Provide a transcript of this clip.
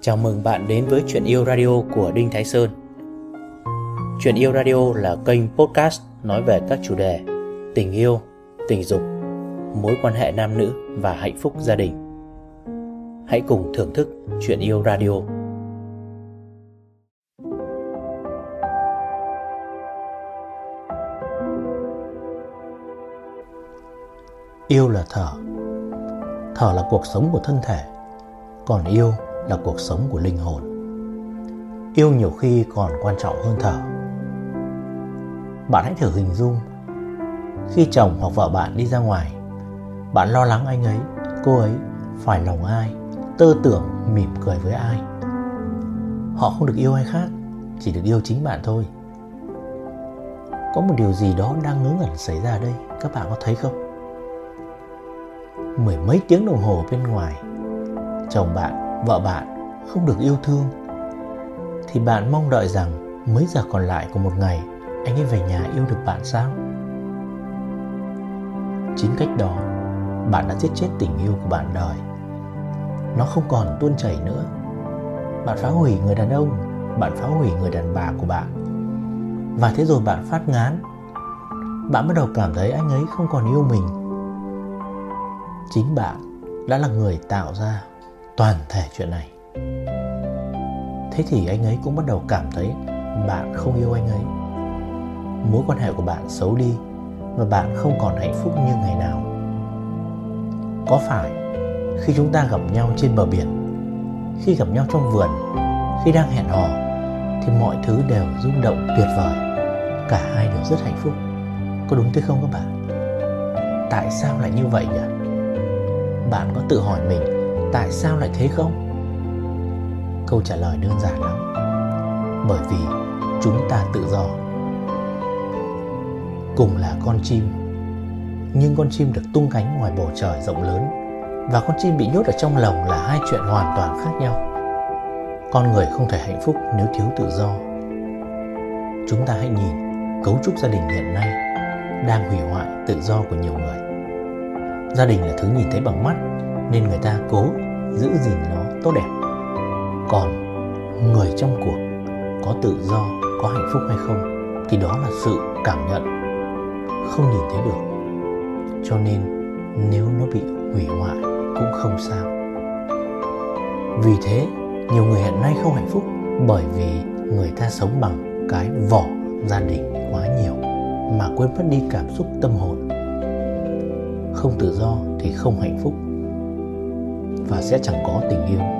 Chào mừng bạn đến với Chuyện Yêu Radio của Đinh Thái Sơn. Chuyện Yêu Radio là kênh podcast nói về các chủ đề tình yêu, tình dục, mối quan hệ nam nữ và hạnh phúc gia đình. Hãy cùng thưởng thức Chuyện Yêu Radio. Yêu là thở. Thở là cuộc sống của thân thể. Còn yêu là cuộc sống của linh hồn. Yêu nhiều khi còn quan trọng hơn thở. Bạn hãy thử hình dung Khi chồng hoặc vợ bạn đi ra ngoài Bạn lo lắng anh ấy, cô ấy phải lòng ai Tơ tưởng mỉm cười với ai. Họ không được yêu ai khác Chỉ được yêu chính bạn thôi. Có một điều gì đó đang ngớ ngẩn xảy ra đây Các bạn có thấy không? mười mấy tiếng đồng hồ bên ngoài chồng bạn, vợ bạn không được yêu thương, thì bạn mong đợi rằng mấy giờ còn lại của một ngày, anh ấy về nhà yêu được bạn sao? Chính cách đó, bạn đã giết chết tình yêu của bạn đời. Nó không còn tuôn chảy nữa. Bạn phá hủy người đàn ông, bạn phá hủy người đàn bà của bạn. Và thế rồi bạn phát ngán. Bạn bắt đầu cảm thấy anh ấy không còn yêu mình. Chính bạn đã là người tạo ra toàn thể chuyện này. Thế thì anh ấy cũng bắt đầu cảm thấy bạn không yêu anh ấy. Mối quan hệ của bạn xấu đi và bạn không còn hạnh phúc như ngày nào. Có phải khi chúng ta gặp nhau trên bờ biển, khi gặp nhau trong vườn, khi đang hẹn hò, thì mọi thứ đều rung động tuyệt vời, cả hai đều rất hạnh phúc. Có đúng thế không các bạn? Tại sao lại như vậy nhỉ? Bạn có tự hỏi mình tại sao lại thế không? Câu trả lời đơn giản lắm. Bởi vì chúng ta tự do. Cùng là con chim, nhưng con chim được tung cánh ngoài bầu trời rộng lớn, và con chim bị nhốt ở trong lồng là hai chuyện hoàn toàn khác nhau. Con người không thể hạnh phúc nếu thiếu tự do. Chúng ta hãy nhìn cấu trúc gia đình hiện nay đang hủy hoại tự do của nhiều người. Gia đình là thứ nhìn thấy bằng mắt, nên người ta cố giữ gìn nó tốt đẹp. Còn người trong cuộc có tự do, có hạnh phúc hay không thì đó là sự cảm nhận không nhìn thấy được. Cho nên nếu nó bị hủy hoại cũng không sao. Vì thế, nhiều người hiện nay không hạnh phúc bởi vì người ta sống bằng cái vỏ gia đình quá nhiều mà quên mất đi cảm xúc tâm hồn. Không tự do thì không hạnh phúc và sẽ chẳng có tình yêu.